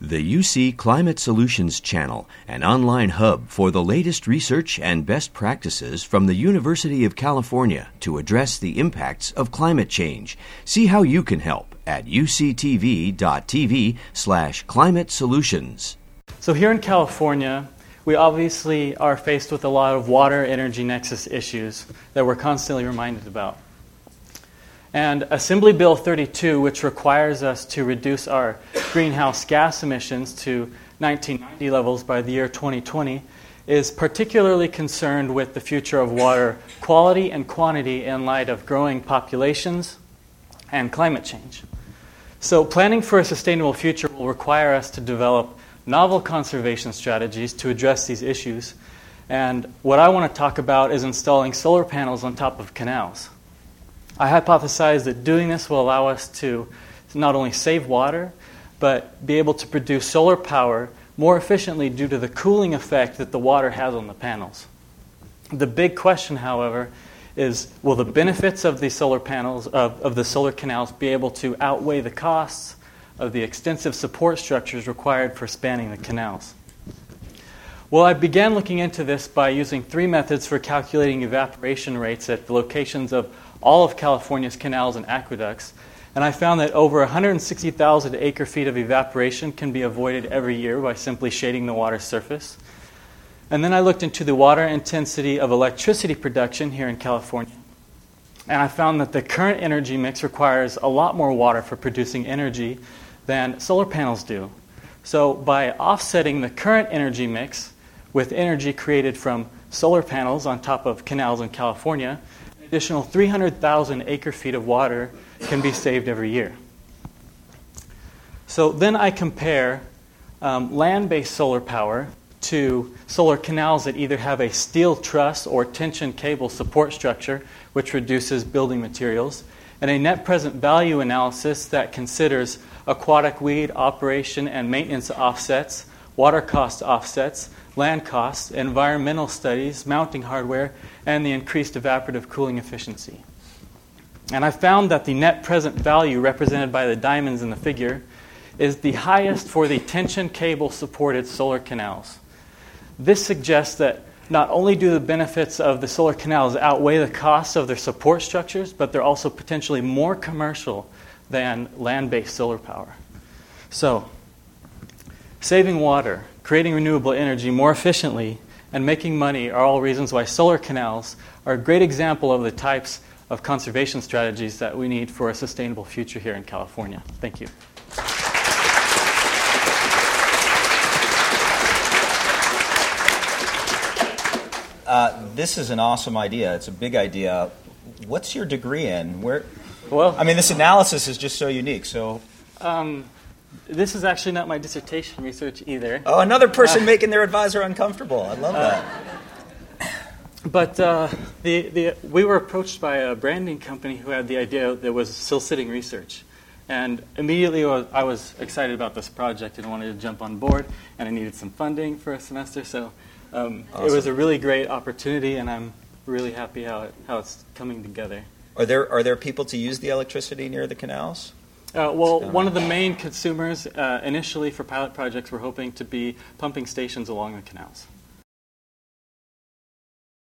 The UC Climate Solutions Channel, an online hub for the latest research and best practices from the University of California to address the impacts of climate change. See how you can help at uctv.tv slash climate solutions. So here in California, we obviously are faced with a lot of water energy nexus issues that we're constantly reminded about. And Assembly Bill 32, which requires us to reduce our greenhouse gas emissions to 1990 levels by the year 2020, is particularly concerned with the future of water quality and quantity in light of growing populations and climate change. So, planning for a sustainable future will require us to develop novel conservation strategies to address these issues. And what I want to talk about is installing solar panels on top of canals. I hypothesize that doing this will allow us to not only save water, but be able to produce solar power more efficiently due to the cooling effect that the water has on the panels. The big question, however, is will the benefits of the solar panels, of, of the solar canals, be able to outweigh the costs of the extensive support structures required for spanning the canals? Well, I began looking into this by using three methods for calculating evaporation rates at the locations of all of California's canals and aqueducts, and I found that over 160,000 acre feet of evaporation can be avoided every year by simply shading the water's surface. And then I looked into the water intensity of electricity production here in California. And I found that the current energy mix requires a lot more water for producing energy than solar panels do. So, by offsetting the current energy mix with energy created from solar panels on top of canals in California, additional 300,000 acre feet of water can be saved every year. So then I compare um, land based solar power to solar canals that either have a steel truss or tension cable support structure, which reduces building materials, and a net present value analysis that considers aquatic weed operation and maintenance offsets, water cost offsets, land costs, environmental studies, mounting hardware, and the increased evaporative cooling efficiency. And I found that the net present value represented by the diamonds in the figure is the highest for the tension cable supported solar canals. This suggests that not only do the benefits of the solar canals outweigh the costs of their support structures, but they're also potentially more commercial than land based solar power. So, saving water, creating renewable energy more efficiently, and making money are all reasons why solar canals are a great example of the types of conservation strategies that we need for a sustainable future here in California. Thank you. Uh, this is an awesome idea. It's a big idea. What's your degree in? Where? Well, I mean, this analysis is just so unique. So, um, this is actually not my dissertation research either. Oh, another person uh, making their advisor uncomfortable. I love that. But uh, the, the, we were approached by a branding company who had the idea that was still sitting research. And immediately I was excited about this project and wanted to jump on board, and I needed some funding for a semester. So um, awesome. it was a really great opportunity, and I'm really happy how, it, how it's coming together. Are there, are there people to use the electricity near the canals? Uh, well, one of the main consumers uh, initially for pilot projects were hoping to be pumping stations along the canals.